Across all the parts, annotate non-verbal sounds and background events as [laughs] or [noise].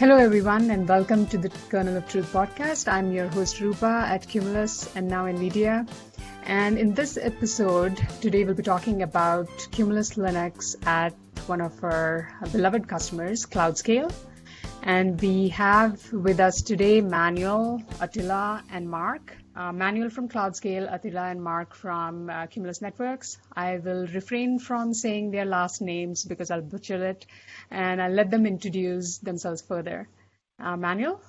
Hello, everyone, and welcome to the Kernel of Truth podcast. I'm your host, Roopa at Cumulus and now NVIDIA. And in this episode, today we'll be talking about Cumulus Linux at one of our beloved customers, CloudScale. And we have with us today Manuel, Attila, and Mark. Uh, Manuel from CloudScale, Attila, and Mark from uh, Cumulus Networks. I will refrain from saying their last names because I'll butcher it, and I'll let them introduce themselves further. Uh, Manuel?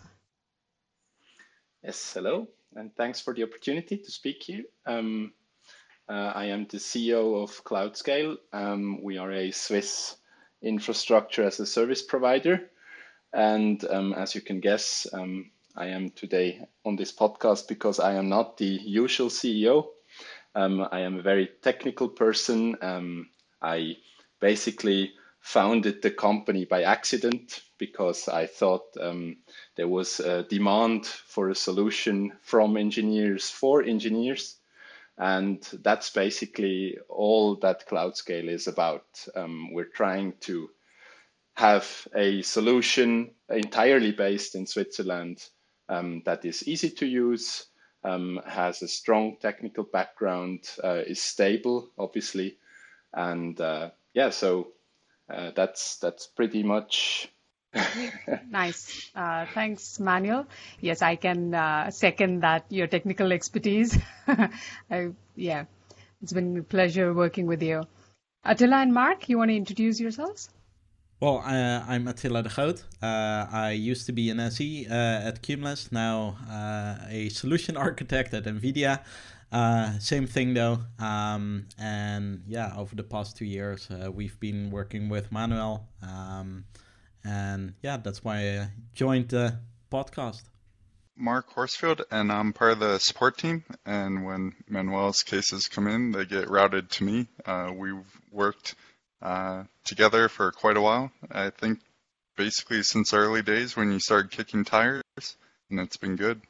Yes, hello, and thanks for the opportunity to speak here. Um, uh, I am the CEO of CloudScale. Um, we are a Swiss infrastructure as a service provider. And um, as you can guess, um, I am today on this podcast because I am not the usual CEO. Um, I am a very technical person. Um, I basically founded the company by accident because I thought um, there was a demand for a solution from engineers for engineers. And that's basically all that CloudScale is about. Um, we're trying to have a solution entirely based in Switzerland um, that is easy to use, um, has a strong technical background, uh, is stable, obviously, and uh, yeah, so uh, that's that's pretty much. [laughs] nice. Uh, thanks, Manuel. Yes, I can uh, second that your technical expertise. [laughs] I, yeah, it's been a pleasure working with you. Attila and Mark, you want to introduce yourselves? Well, uh, I'm Attila de Groot. Uh, I used to be an SE uh, at Cumulus, now uh, a solution [laughs] architect at NVIDIA. Uh, same thing though. Um, and yeah, over the past two years, uh, we've been working with Manuel. Um, and yeah, that's why I joined the podcast. Mark Horsfield, and I'm part of the support team. And when Manuel's cases come in, they get routed to me. we've worked uh, together for quite a while. I think basically since early days when you started kicking tires, and it's been good.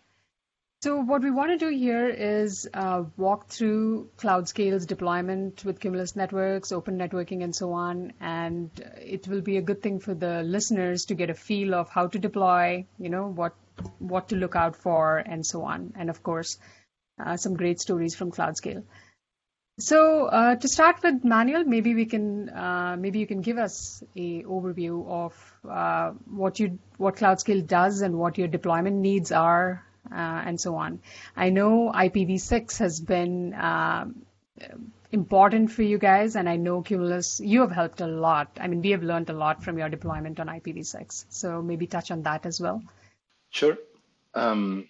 So what we want to do here is uh, walk through CloudScale's deployment with Cumulus Networks, open networking, and so on. And it will be a good thing for the listeners to get a feel of how to deploy, you know, what what to look out for, and so on. And of course, uh, some great stories from CloudScale. So uh, to start with, Manuel, maybe we can uh, maybe you can give us a overview of uh, what you what CloudScale does and what your deployment needs are, uh, and so on. I know IPv6 has been um, important for you guys, and I know Cumulus, you have helped a lot. I mean, we have learned a lot from your deployment on IPv6. So maybe touch on that as well. Sure. Um,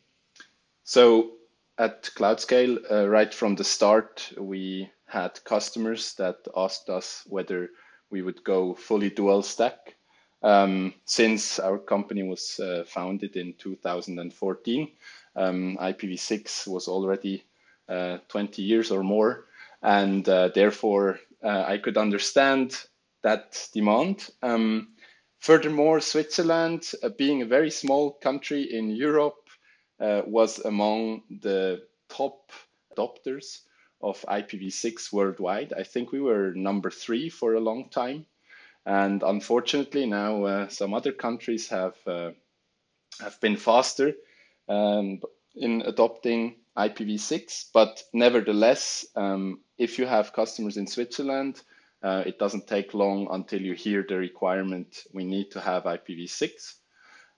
so at CloudScale, uh, right from the start, we had customers that asked us whether we would go fully dual stack. Um, since our company was uh, founded in 2014, um, IPv6 was already uh, 20 years or more, and uh, therefore uh, I could understand that demand. Um, furthermore, Switzerland, uh, being a very small country in Europe, uh, was among the top adopters of IPv6 worldwide. I think we were number three for a long time. And unfortunately, now uh, some other countries have, uh, have been faster um, in adopting IPv6. But nevertheless, um, if you have customers in Switzerland, uh, it doesn't take long until you hear the requirement we need to have IPv6.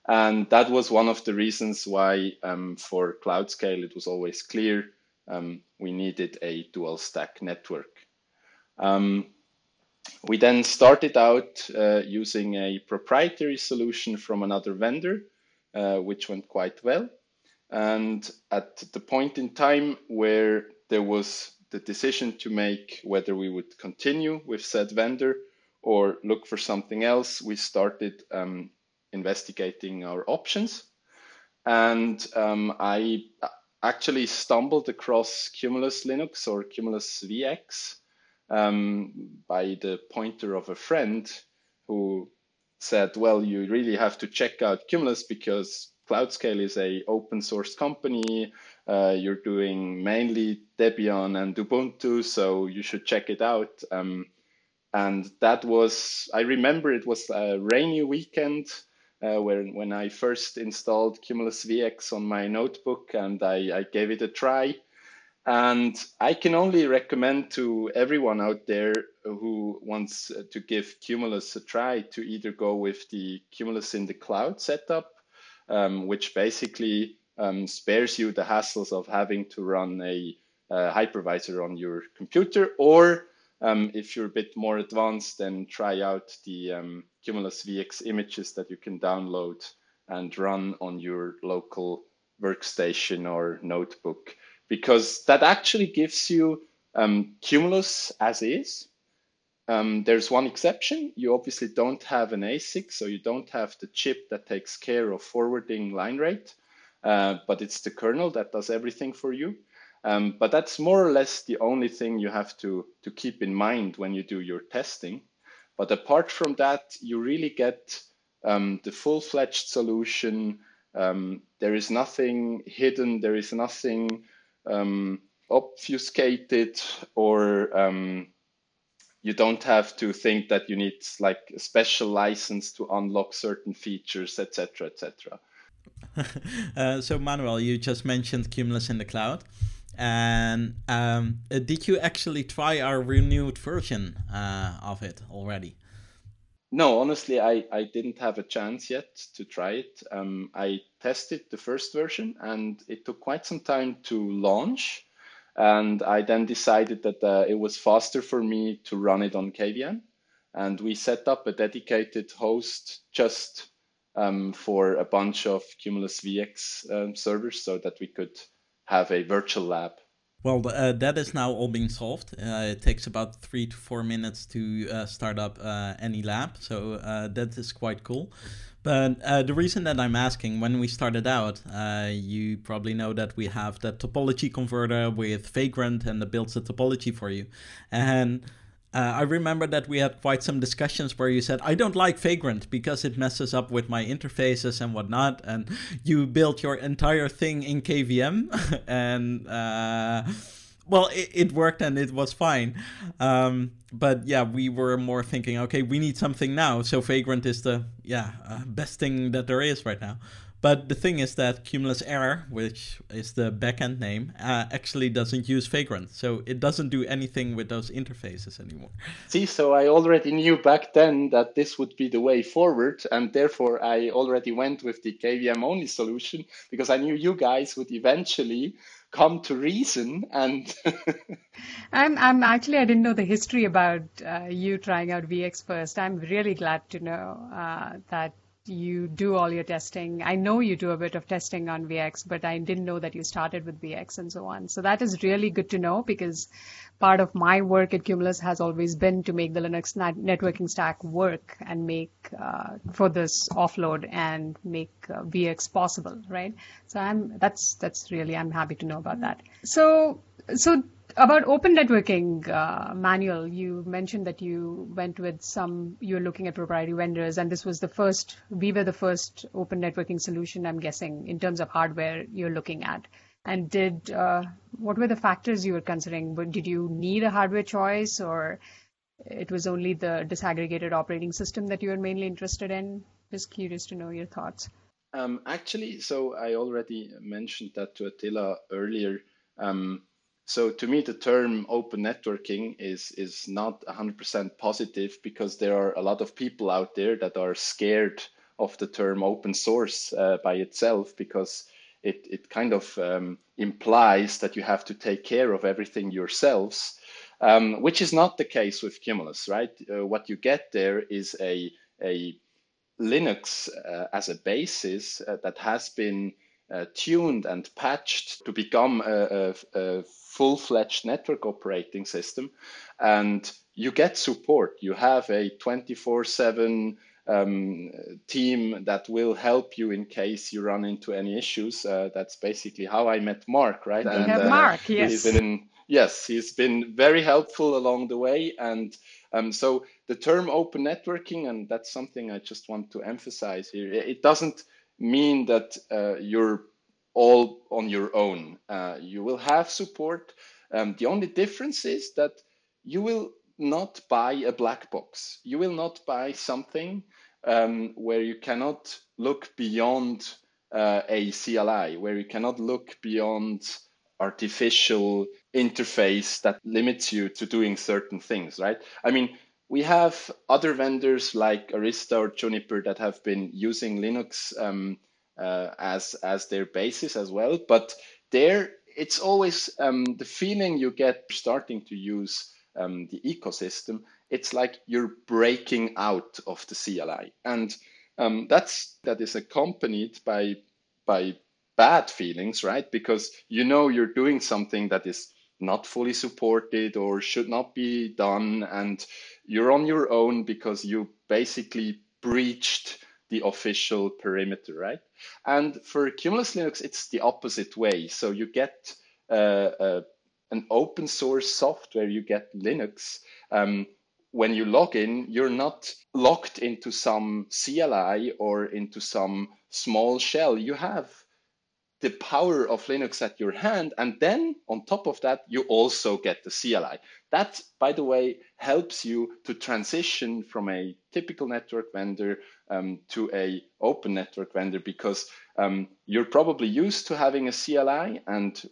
And that was one of the reasons why um, for CloudScale, it was always clear um, we needed a dual stack network. Um, we then started out uh, using a proprietary solution from another vendor, uh, which went quite well. And at the point in time where there was the decision to make whether we would continue with said vendor or look for something else, we started um, investigating our options. And um, I actually stumbled across Cumulus Linux or Cumulus VX um, by the pointer of a friend who said, well, you really have to check out Cumulus because CloudScale is a open source company. Uh, you're doing mainly Debian and Ubuntu, so you should check it out. Um, and that was, I remember it was a rainy weekend uh, when, when I first installed Cumulus VX on my notebook and I, I gave it a try. And I can only recommend to everyone out there who wants to give Cumulus a try to either go with the Cumulus in the cloud setup, um, which basically um, spares you the hassles of having to run a, a hypervisor on your computer, or um, if you're a bit more advanced, then try out the um, Cumulus VX images that you can download and run on your local workstation or notebook, because that actually gives you um, Cumulus as is. Um, there's one exception. You obviously don't have an ASIC, so you don't have the chip that takes care of forwarding line rate, uh, but it's the kernel that does everything for you. Um, but that's more or less the only thing you have to, to keep in mind when you do your testing. But apart from that, you really get um, the full-fledged solution. Um, there is nothing hidden. There is nothing um, obfuscated or um, you don't have to think that you need like a special license to unlock certain features, etc., etc. [laughs] uh, so Manuel, you just mentioned Cumulus in the cloud. And um, uh, did you actually try our renewed version uh, of it already? No, honestly, I, I didn't have a chance yet to try it. Um, I tested the first version and it took quite some time to launch. And I then decided that uh, it was faster for me to run it on KVM. And we set up a dedicated host just um, for a bunch of Cumulus VX um, servers so that we could have a virtual lab. Well, uh, that is now all being solved. Uh, it takes about three to four minutes to uh, start up uh, any lab, so uh, that is quite cool. But uh, the reason that I'm asking, when we started out, you probably know that we have the topology converter with Vagrant and it builds the topology for you. And uh, I remember that we had quite some discussions where you said, I don't like Vagrant because it messes up with my interfaces and whatnot. And you built your entire thing in KVM. [laughs] and uh, well, it, it, worked and it was fine. Um, but yeah, we were more thinking, okay, we need something now. So Vagrant is the yeah uh, best thing that there is right now. But the thing is that Cumulus Air, which is the backend name, uh, actually doesn't use Vagrant. So it doesn't do anything with those interfaces anymore. See, so I already knew back then that this would be the way forward. And therefore, I already went with the KVM only solution because I knew you guys would eventually come to reason and [laughs] i'm i'm actually i didn't know the history about uh, you trying out vx first i'm really glad to know uh, that you do all your testing. I know you do a bit of testing on VX, but I didn't know that you started with VX and so on. So that is really good to know because part of my work at Cumulus has always been to make the Linux networking stack work and make uh, for this offload and make uh, VX possible, right? So I'm that's that's really I'm happy to know about that. So so about open networking, uh, Manuel, you mentioned that you went with some, you're looking at proprietary vendors, and this was the first, we were the first open networking solution, I'm guessing, in terms of hardware you're looking at. And did, uh, what were the factors you were considering? Did you need a hardware choice, or it was only the disaggregated operating system that you were mainly interested in? Just curious to know your thoughts. Um, actually, so I already mentioned that to Attila earlier. Um, so to me, the term open networking is is not 100% positive because there are a lot of people out there that are scared of the term open source uh, by itself because it, it kind of um, implies that you have to take care of everything yourselves, um, which is not the case with Cumulus, right? Uh, what you get there is a, a Linux uh, as a basis uh, that has been tuned and patched to become a, a, a full-fledged network operating system. And you get support. You have a 24-7 um, team that will help you in case you run into any issues. Uh, that's basically how i met mark right? And uh, mark yes. he's been, yes he's been very helpful along the way. And um, so the term open networking and that's something i just want to emphasize here it doesn't mean that uh, you're all on your own. Uh, you will have support. Um, the only difference is that you will not buy a black box. You will not buy something um, where you cannot look beyond uh, a CLI, where you cannot look beyond artificial interface that limits you to doing certain things, right? I mean, we have other vendors like Arista or Juniper that have been using Linux um, uh, as as their basis as well, but there it's always um, the feeling you get starting to use um, the ecosystem. It's like you're breaking out of the CLI, and um, that's that is accompanied by by bad feelings, right? Because you know you're doing something that is not fully supported or should not be done, and you're on your own because you basically breached the official perimeter, right? And for Cumulus Linux, it's the opposite way. So you get uh, uh, an open source software, you get Linux. Um, when you log in, you're not locked into some CLI or into some small shell. You have the power of Linux at your hand. And then on top of that, you also get the CLI. That, by the way, helps you to transition from a typical network vendor um, to a open network vendor because um, you're probably used to having a CLI and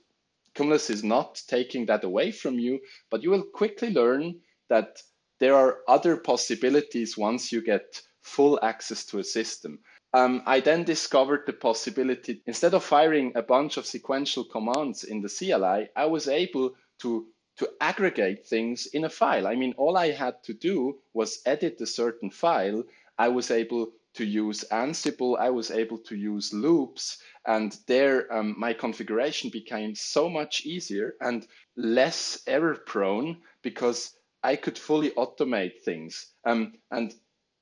Cumulus is not taking that away from you, but you will quickly learn that there are other possibilities once you get full access to a system um, I then discovered the possibility, instead of firing a bunch of sequential commands in the CLI, I was able to, to aggregate things in a file. I mean, all I had to do was edit a certain file. I was able to use Ansible, I was able to use loops, and there um, my configuration became so much easier and less error prone because I could fully automate things. Um, and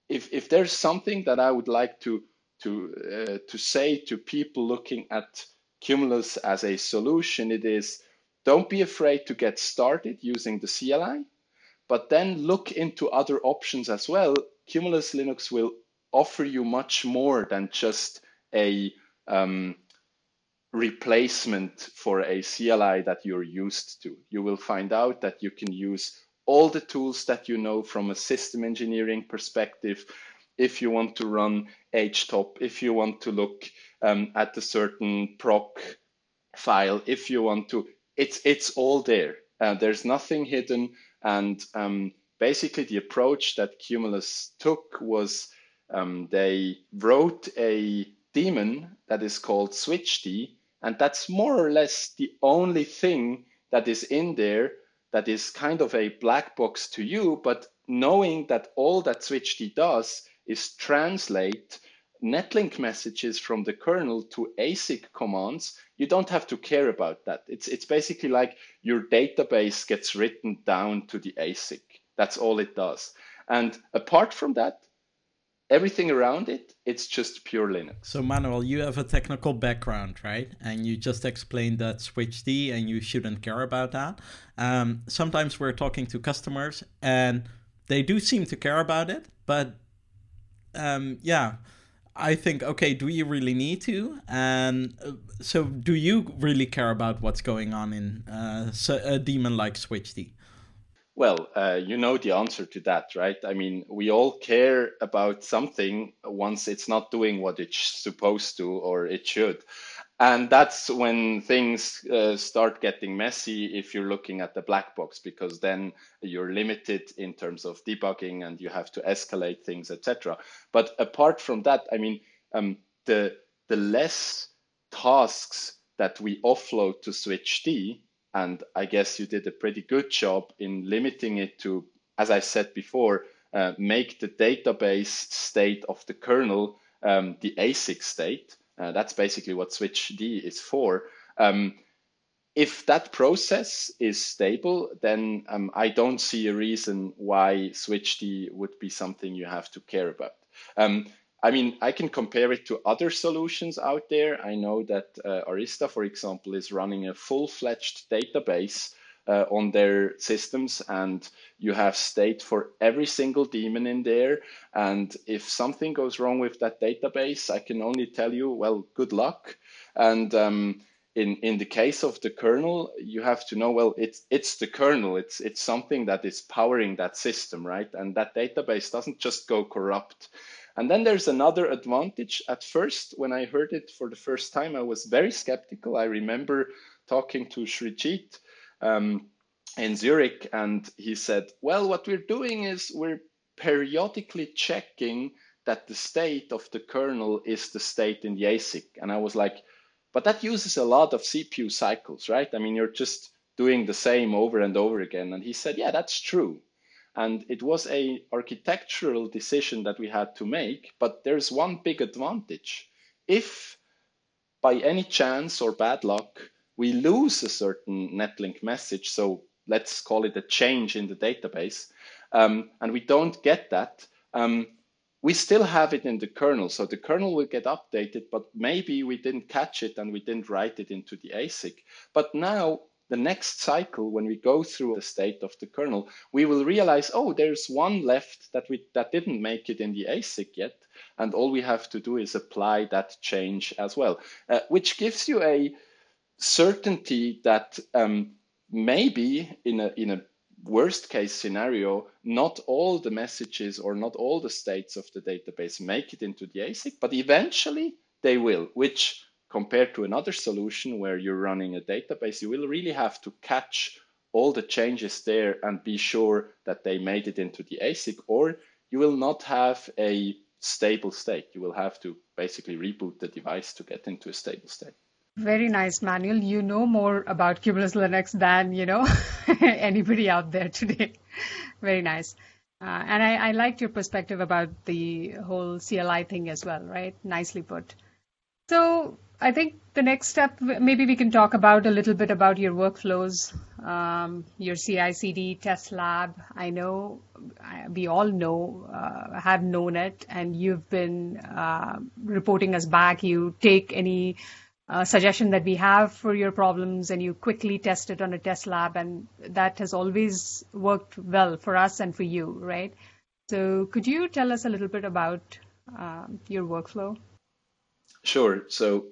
if, if there's something that I would like to to uh, to say to people looking at Cumulus as a solution, it is don't be afraid to get started using the CLI, but then look into other options as well. Cumulus Linux will offer you much more than just a um, replacement for a CLI that you're used to. You will find out that you can use all the tools that you know from a system engineering perspective if you want to run htop, if you want to look um, at a certain proc file, if you want to, it's it's all there. Uh, there's nothing hidden, and um, basically the approach that Cumulus took was um, they wrote a daemon that is called switchd, and that's more or less the only thing that is in there that is kind of a black box to you, but knowing that all that switchd does is translate netlink messages from the kernel to ASIC commands, you don't have to care about that. It's, it's basically like your database gets written down to the ASIC. That's all it does. And apart from that, everything around it, it's just pure Linux. So Manuel, you have a technical background, right? And you just explained that switchd and you shouldn't care about that. Um, sometimes we're talking to customers and they do seem to care about it, but um, yeah, I think, okay, do you really need to? And uh, so, do you really care about what's going on in uh, a daemon like switchd? Well, uh, you know the answer to that, right? I mean, we all care about something once it's not doing what it's supposed to or it should and that's when things uh, start getting messy if you're looking at the black box because then you're limited in terms of debugging and you have to escalate things etc but apart from that i mean um, the the less tasks that we offload to switchd and i guess you did a pretty good job in limiting it to as i said before uh, make the database state of the kernel um, the asic state uh, that's basically what switchd is for. Um, if that process is stable, then um, I don't see a reason why switchd would be something you have to care about. Um, I mean, I can compare it to other solutions out there. I know that uh, Arista, for example, is running a full-fledged database uh, on their systems and you have state for every single daemon in there. And if something goes wrong with that database, I can only tell you, well, good luck. And um, in, in the case of the kernel, you have to know, well, it's, it's the kernel. It's, it's something that is powering that system, right? And that database doesn't just go corrupt. And then there's another advantage. At first, when I heard it for the first time, I was very skeptical. I remember talking to Srijit um, in Zurich, and he said, Well, what we're doing is we're periodically checking that the state of the kernel is the state in the ASIC. And I was like, but that uses a lot of CPU cycles, right? I mean, you're just doing the same over and over again. And he said, yeah, that's true. And it was a architectural decision that we had to make, but there's one big advantage. If by any chance or bad luck, we lose a certain netlink message, so let's call it a change in the database, um, and we don't get that, um, we still have it in the kernel. So the kernel will get updated, but maybe we didn't catch it and we didn't write it into the ASIC. But now the next cycle, when we go through the state of the kernel, we will realize, oh, there's one left that we that didn't make it in the ASIC yet. And all we have to do is apply that change as well, uh, which gives you a certainty that um, maybe in a in a worst case scenario, not all the messages or not all the states of the database make it into the ASIC, but eventually they will, which compared to another solution where you're running a database, you will really have to catch all the changes there and be sure that they made it into the ASIC, or you will not have a stable state. You will have to basically reboot the device to get into a stable state. Very nice, Manuel. You know more about Cumulus Linux than, you know, [laughs] anybody out there today. [laughs] Very nice. Uh, and I, I liked your perspective about the whole CLI thing as well, right? Nicely put. So I think the next step, maybe we can talk about a little bit about your workflows, um, your CI/CD test lab. I know we all know, uh, have known it, and you've been uh, reporting us back. You take any uh, suggestion that we have for your problems and you quickly test it on a test lab and that has always worked well for us and for you right so could you tell us a little bit about uh, your workflow sure so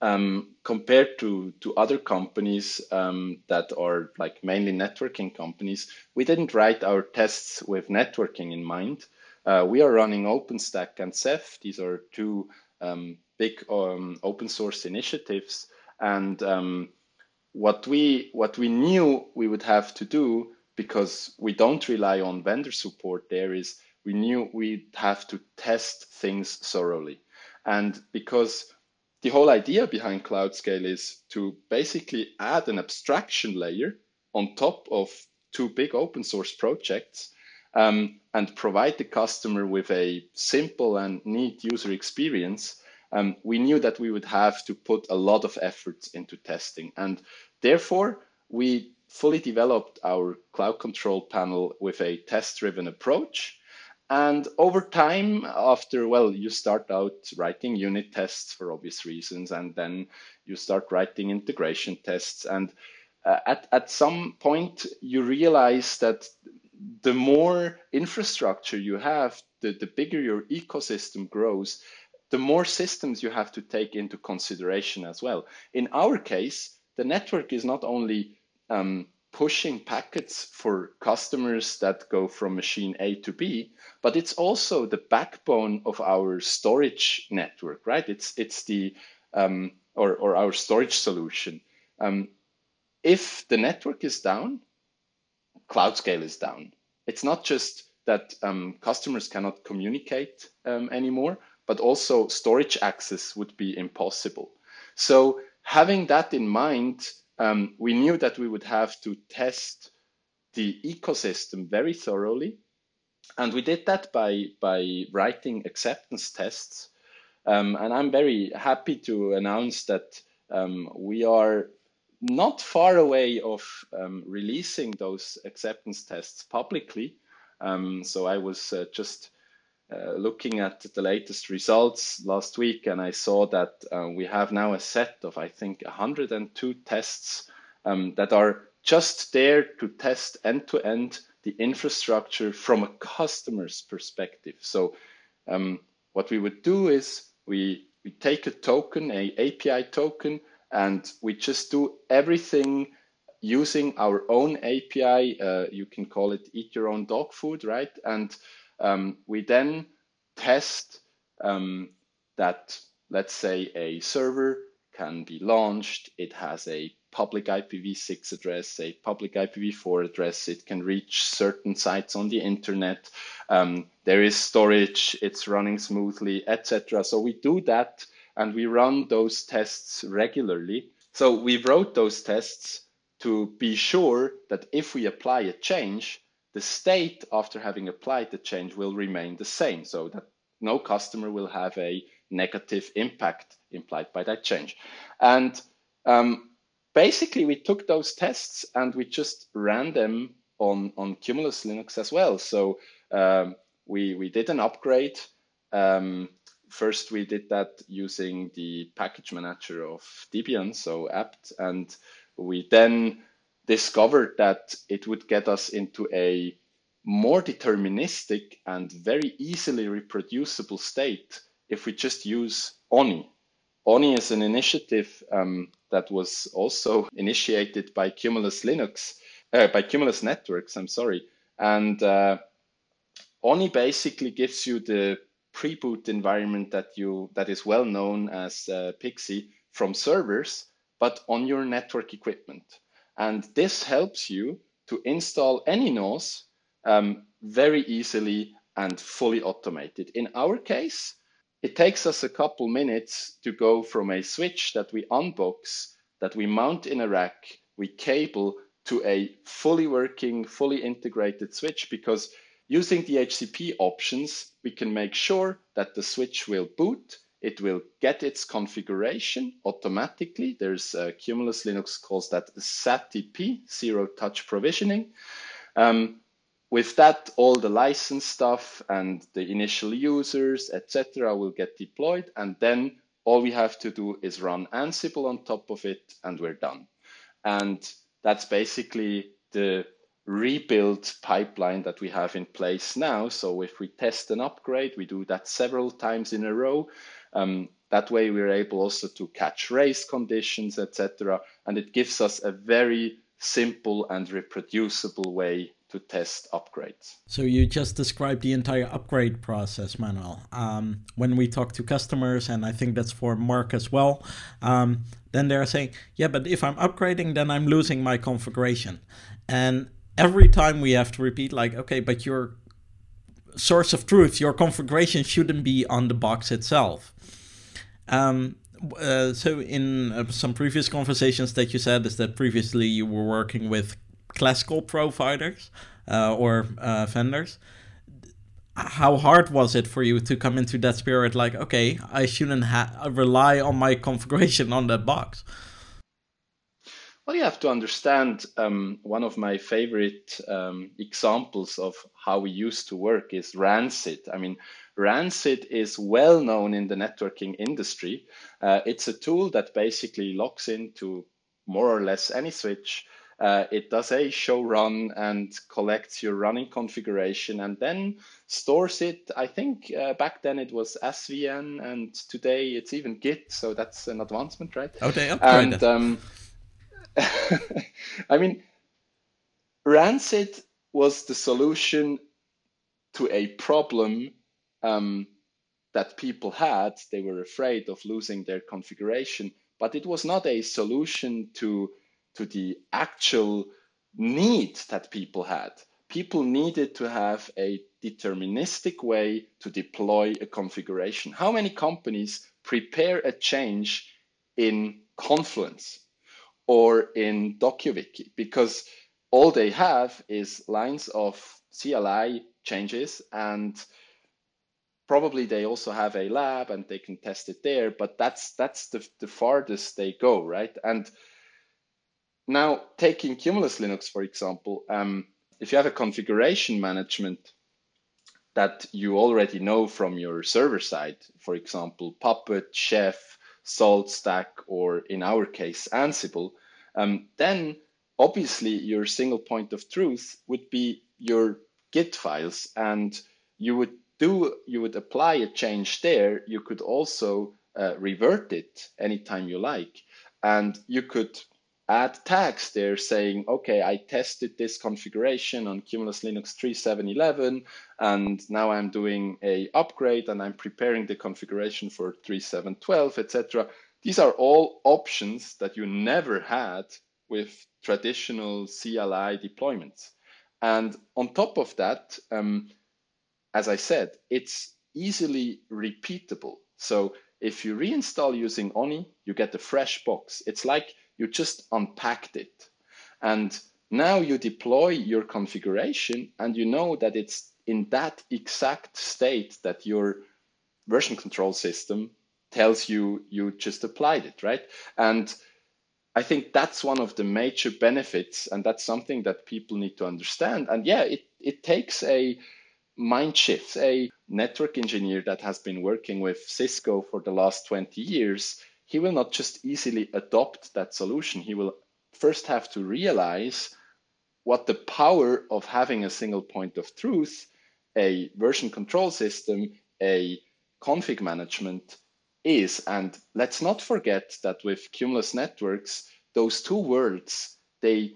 um, compared to, to other companies um, that are like mainly networking companies, we didn't write our tests with networking in mind. Uh, we are running OpenStack and Ceph. These are two um, big um, open source initiatives. And um, what we what we knew we would have to do because we don't rely on vendor support there is we knew we'd have to test things thoroughly. And because the whole idea behind CloudScale is to basically add an abstraction layer on top of two big open source projects um, and provide the customer with a simple and neat user experience um, we knew that we would have to put a lot of efforts into testing. And therefore, we fully developed our cloud control panel with a test driven approach. And over time, after, well, you start out writing unit tests for obvious reasons, and then you start writing integration tests. And uh, at, at some point, you realize that the more infrastructure you have, the, the bigger your ecosystem grows, the more systems you have to take into consideration as well. In our case, the network is not only um, pushing packets for customers that go from machine A to B, but it's also the backbone of our storage network, right? It's it's the um, or or our storage solution. Um, if the network is down, cloud scale is down. It's not just that um, customers cannot communicate um, anymore, but also storage access would be impossible. So having that in mind, um, we knew that we would have to test the ecosystem very thoroughly. And we did that by, by writing acceptance tests. Um, and I'm very happy to announce that um, we are not far away of um, releasing those acceptance tests publicly. Um, so I was uh, just uh, looking at the latest results last week, and I saw that uh, we have now a set of, I think, 102 tests um, that are just there to test end to end the infrastructure from a customer's perspective. So, um, what we would do is we, we take a token, a API token, and we just do everything using our own API. Uh, you can call it eat your own dog food, right? And um, we then test um, that, let's say, a server can be launched. It has a public IPv6 address, a public IPv4 address. It can reach certain sites on the internet. Um, there is storage. It's running smoothly, etc. So we do that and we run those tests regularly. So we wrote those tests to be sure that if we apply a change, the state after having applied the change will remain the same so that no customer will have a negative impact implied by that change. And um, basically, we took those tests and we just ran them on, on Cumulus Linux as well. So um, we, we did an upgrade. Um, first, we did that using the package manager of Debian, so apt, and we then discovered that it would get us into a more deterministic and very easily reproducible state if we just use ONIE. ONIE is an initiative um, that was also initiated by Cumulus Linux, uh, by Cumulus Networks, I'm sorry. And uh, ONIE basically gives you the pre-boot environment that you that is well known as uh, PXE from servers, but on your network equipment. And this helps you to install any NOS um, very easily and fully automated. In our case, it takes us a couple minutes to go from a switch that we unbox, that we mount in a rack, we cable to a fully working, fully integrated switch because using the DHCP options, we can make sure that the switch will boot, it will get its configuration automatically. There's uh, Cumulus Linux calls that ZTP, zero touch provisioning. Um, with that, all the license stuff and the initial users, etc., will get deployed. And then all we have to do is run Ansible on top of it, and we're done. And that's basically the rebuild pipeline that we have in place now. So if we test an upgrade, we do that several times in a row. Um, that way, we're able also to catch race conditions, etc. And it gives us a very simple and reproducible way to test upgrades. So you just described the entire upgrade process, Manuel. Um, when we talk to customers, and I think that's for Mark as well, um, then they're saying, yeah, but if I'm upgrading, then I'm losing my configuration. And every time we have to repeat, like, okay, but your source of truth, your configuration shouldn't be on the box itself. Um, uh, so in uh, some previous conversations that you said is that previously you were working with classical providers uh, or uh, vendors. How hard was it for you to come into that spirit? Like, okay, I shouldn't ha- rely on my [laughs] configuration on that box. Well, you have to understand um, one of my favorite um, examples of how we used to work is Rancid. I mean, Rancid is well known in the networking industry. Uh, it's a tool that basically logs into more or less any switch uh, it does a show run and collects your running configuration and then stores it. I think uh, back then it was SVN and today it's even Git. So that's an advancement, right? Okay, oh, and um, [laughs] I mean, Rancid was the solution to a problem um, that people had. They were afraid of losing their configuration, but it was not a solution to to the actual need that people had. People needed to have a deterministic way to deploy a configuration. How many companies prepare a change in Confluence or in DokuWiki? Because all they have is lines of CLI changes and probably they also have a lab and they can test it there, but that's that's the, the farthest they go, right? And now, taking Cumulus Linux, for example, um, if you have a configuration management that you already know from your server side, for example, Puppet, Chef, SaltStack, or in our case, Ansible, um, then obviously your single point of truth would be your Git files, and you would do you would apply a change there. You could also uh, revert it anytime you like, and you could add tags there saying, okay, I tested this configuration on Cumulus Linux 3.7.11, and now I'm doing a upgrade and I'm preparing the configuration for 3.7.12, etc. These are all options that you never had with traditional CLI deployments. And on top of that, um, as I said, it's easily repeatable. So if you reinstall using ONIE, you get a fresh box. It's like you just unpacked it. And now you deploy your configuration and you know that it's in that exact state that your version control system tells you you just applied it, right? And I think that's one of the major benefits, and that's something that people need to understand. And yeah, it, it takes a mind shift. A network engineer that has been working with Cisco for the last 20 years, he will not just easily adopt that solution. He will first have to realize what the power of having a single point of truth, a version control system, a config management, is. And let's not forget that with Cumulus networks, those two worlds, they,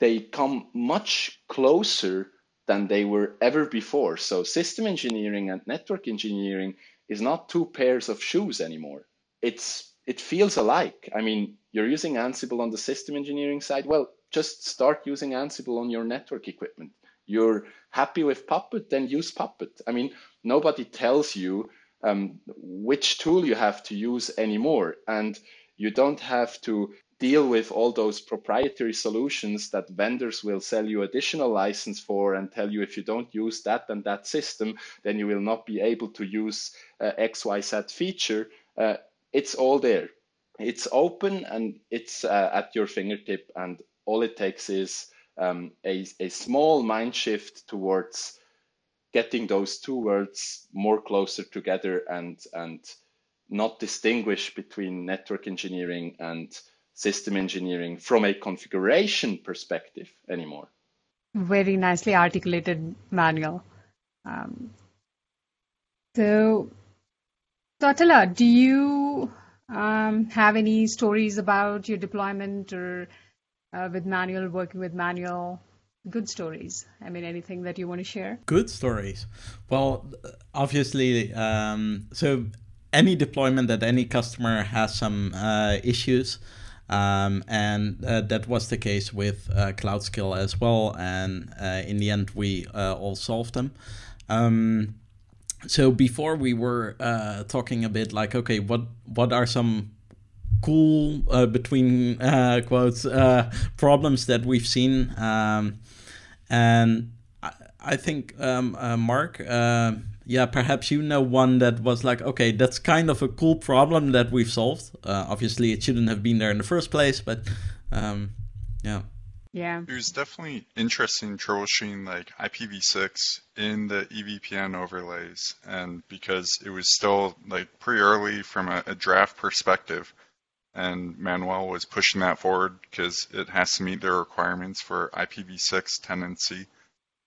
they come much closer than they were ever before. So system engineering and network engineering is not two pairs of shoes anymore. It's, it feels alike. I mean, you're using Ansible on the system engineering side. Well, just start using Ansible on your network equipment. You're happy with Puppet, then use Puppet. I mean, nobody tells you um, which tool you have to use anymore. And you don't have to deal with all those proprietary solutions that vendors will sell you additional license for and tell you if you don't use that and that system, then you will not be able to use uh, XYZ feature. Uh, it's all there. It's open and it's uh, at your fingertip, and all it takes is um, a, a small mind shift towards getting those two words more closer together and and not distinguish between network engineering and system engineering from a configuration perspective anymore. Very nicely articulated Manuel. Um, so, so do you um, have any stories about your deployment or uh, with Manuel, working with Manuel? Good stories? I mean, anything that you want to share? Good stories. Well, obviously, um, so any deployment that any customer has some uh, issues. Um, and uh, that was the case with uh, CloudScale as well. And uh, in the end, we uh, all solved them. Um, so before we were uh, talking a bit like, okay, what what are some cool uh, between uh, quotes uh, problems that we've seen um, and I, I think um, uh, Mark, uh, yeah, perhaps you know one that was like, okay, that's kind of a cool problem that we've solved. Uh, obviously, it shouldn't have been there in the first place, but um, yeah. Yeah. It was definitely interesting troubleshooting like IPv6 in the EVPN overlays, and because it was still like pretty early from a, a draft perspective, and Manuel was pushing that forward because it has to meet their requirements for IPv6 tenancy.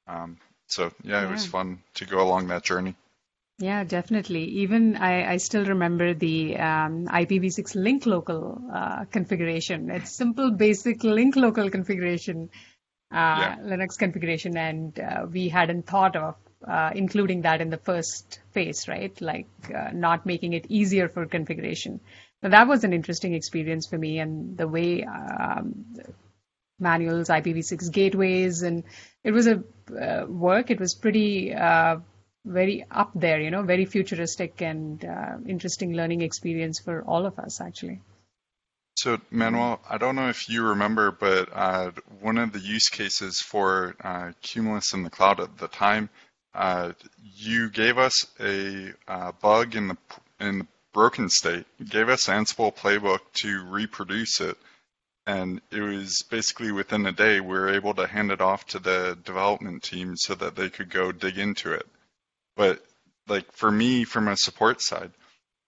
Um, so yeah, yeah, it was fun to go along that journey. Yeah, definitely. Even I, I still remember the um, IPv6 link local uh, configuration. It's simple, basic link local configuration, uh, yeah. Linux configuration, and uh, we hadn't thought of uh, including that in the first phase, right? Like uh, not making it easier for configuration. That was an interesting experience for me, and the way um, Manuel's IPv6 gateways, and it was a uh, work. It was pretty uh, very up there, you know, very futuristic and uh, interesting learning experience for all of us, actually. So, Manuel, I don't know if you remember, but uh, one of the use cases for uh, Cumulus in the cloud at the time, uh, you gave us a bug in the in the broken state, gave us Ansible playbook to reproduce it. And it was basically within a day we were able to hand it off to the development team so that they could go dig into it. But like for me, from a support side,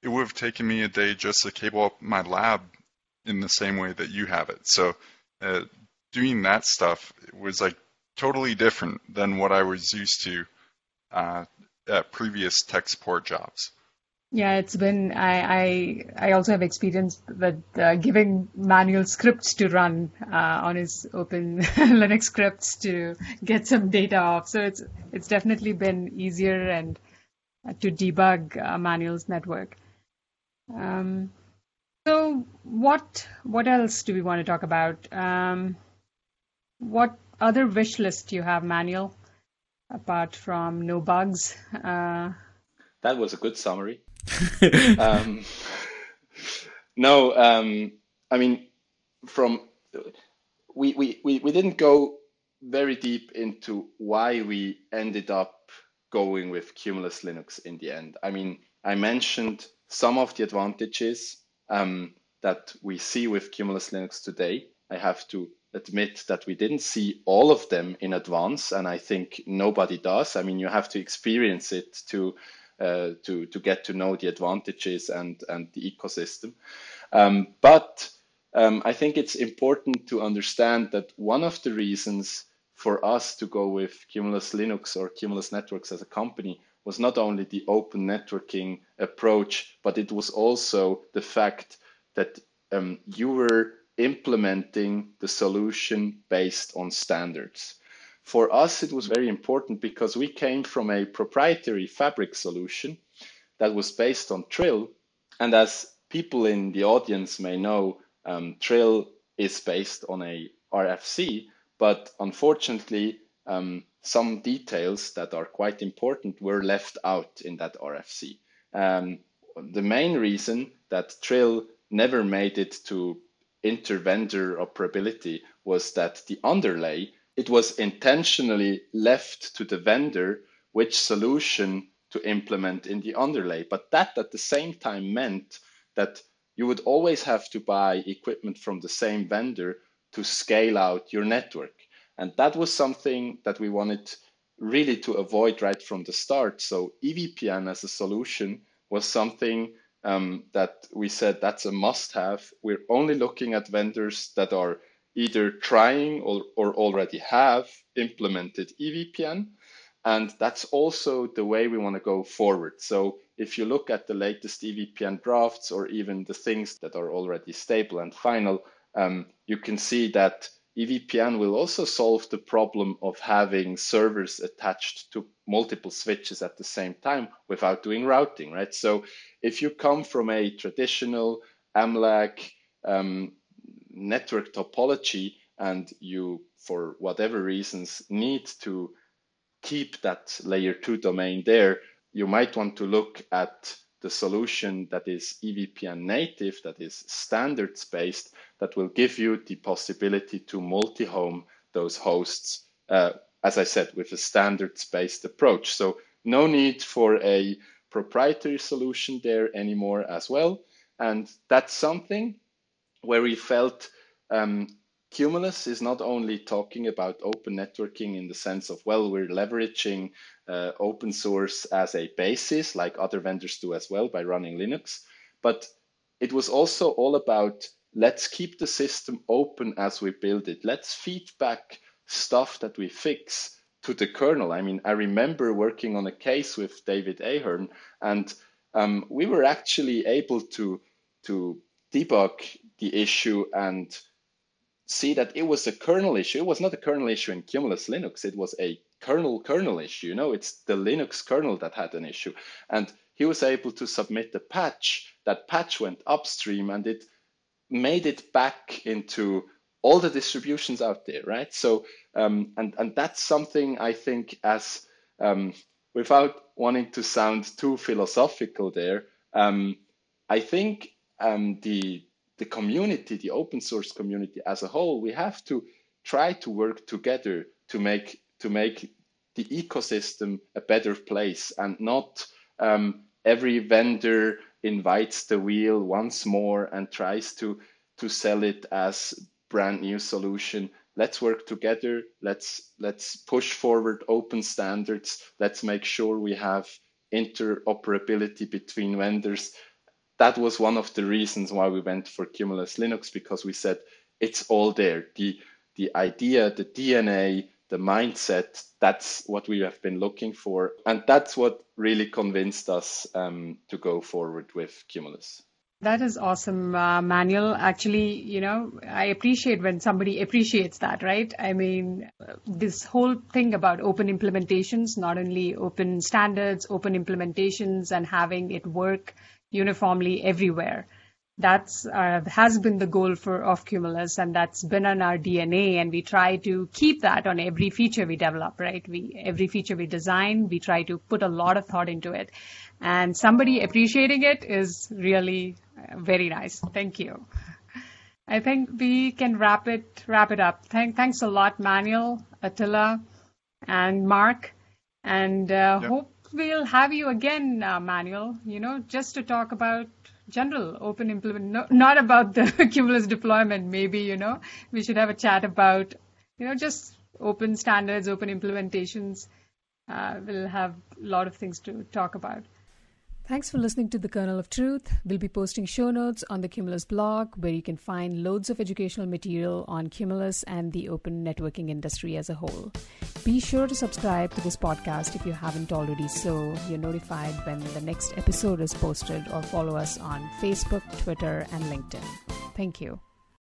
it would have taken me a day just to cable up my lab in the same way that you have it. So uh, doing that stuff was like totally different than what I was used to uh, at previous tech support jobs. Yeah, it's been. I I, I also have experience with uh, giving Manuel scripts to run uh, on his Open [laughs] Linux scripts to get some data off. So it's it's definitely been easier and uh, to debug uh, Manuel's network. Um, so what what else do we want to talk about? Um, what other wish list do you have, Manuel, apart from no bugs? Uh, that was a good summary. [laughs] um, no, um, I mean, from we, we, we, we didn't go very deep into why we ended up going with Cumulus Linux in the end. I mean, I mentioned some of the advantages um, that we see with Cumulus Linux today. I have to admit that we didn't see all of them in advance, and I think nobody does. I mean, you have to experience it to to to get to know the advantages and and the ecosystem. Um, but um, I think it's important to understand that one of the reasons for us to go with Cumulus Linux or Cumulus Networks as a company was not only the open networking approach, but it was also the fact that um, you were implementing the solution based on standards. For us, it was very important because we came from a proprietary fabric solution that was based on Trill. And as people in the audience may know, um, Trill is based on a RFC, but unfortunately, um, some details that are quite important were left out in that RFC. Um, the main reason that Trill never made it to inter-vendor operability was that the underlay it was intentionally left to the vendor which solution to implement in the underlay. But that at the same time meant that you would always have to buy equipment from the same vendor to scale out your network. And that was something that we wanted really to avoid right from the start. So EVPN as a solution was something um, that we said that's a must have. We're only looking at vendors that are either trying or, or already have implemented EVPN. And that's also the way we want to go forward. So if you look at the latest EVPN drafts or even the things that are already stable and final, um, you can see that EVPN will also solve the problem of having servers attached to multiple switches at the same time without doing routing, right? So if you come from a traditional MLAG um, network topology and you, for whatever reasons, need to keep that layer two domain there, you might want to look at the solution that is EVPN native, that is standards based, that will give you the possibility to multi home those hosts, uh, as I said, with a standards based approach. So, no need for a proprietary solution there anymore as well. And that's something where we felt um, Cumulus is not only talking about open networking in the sense of, well, we're leveraging uh, open source as a basis, like other vendors do as well by running Linux, but it was also all about let's keep the system open as we build it. Let's feed back stuff that we fix to the kernel. I mean, I remember working on a case with David Ahern, and um, we were actually able to to debug the issue and see that it was a kernel issue. It was not a kernel issue in Cumulus Linux. It was a kernel kernel issue. You know, it's the Linux kernel that had an issue. And he was able to submit a patch. That patch went upstream and it made it back into all the distributions out there, right? So, um, and and that's something I think as um, without wanting to sound too philosophical there, um, I think um, the the community, the open source community as a whole, we have to try to work together to make to make the ecosystem a better place and not um, every vendor invites the wheel once more and tries to to sell it as brand new solution. Let's work together. Let's let's push forward open standards. Let's make sure we have interoperability between vendors that was one of the reasons why we went for Cumulus Linux because we said it's all there. The the idea, the DNA, the mindset, that's what we have been looking for. And that's what really convinced us um, to go forward with Cumulus. That is awesome, uh, Manuel. Actually, you know, I appreciate when somebody appreciates that, right? I mean, this whole thing about open implementations, not only open standards, open implementations, and having it work uniformly everywhere. That's uh, has been the goal for of Cumulus, and that's been on our DNA. And we try to keep that on every feature we develop, right? We every feature we design, we try to put a lot of thought into it, and somebody appreciating it is really very nice. Thank you. I think we can wrap it wrap it up. Thank, thanks a lot, Manuel, Attila, and Mark, and uh, yep. hope we'll have you again, uh, Manuel. You know, just to talk about general open implement, no, not about the [laughs] Cumulus deployment. Maybe you know we should have a chat about you know just open standards, open implementations. Uh, we'll have a lot of things to talk about. Thanks for listening to The Kernel of Truth. We'll be posting show notes on the Cumulus blog, where you can find loads of educational material on Cumulus and the open networking industry as a whole. Be sure to subscribe to this podcast if you haven't already so you're notified when the next episode is posted, or follow us on Facebook, Twitter, and LinkedIn. Thank you.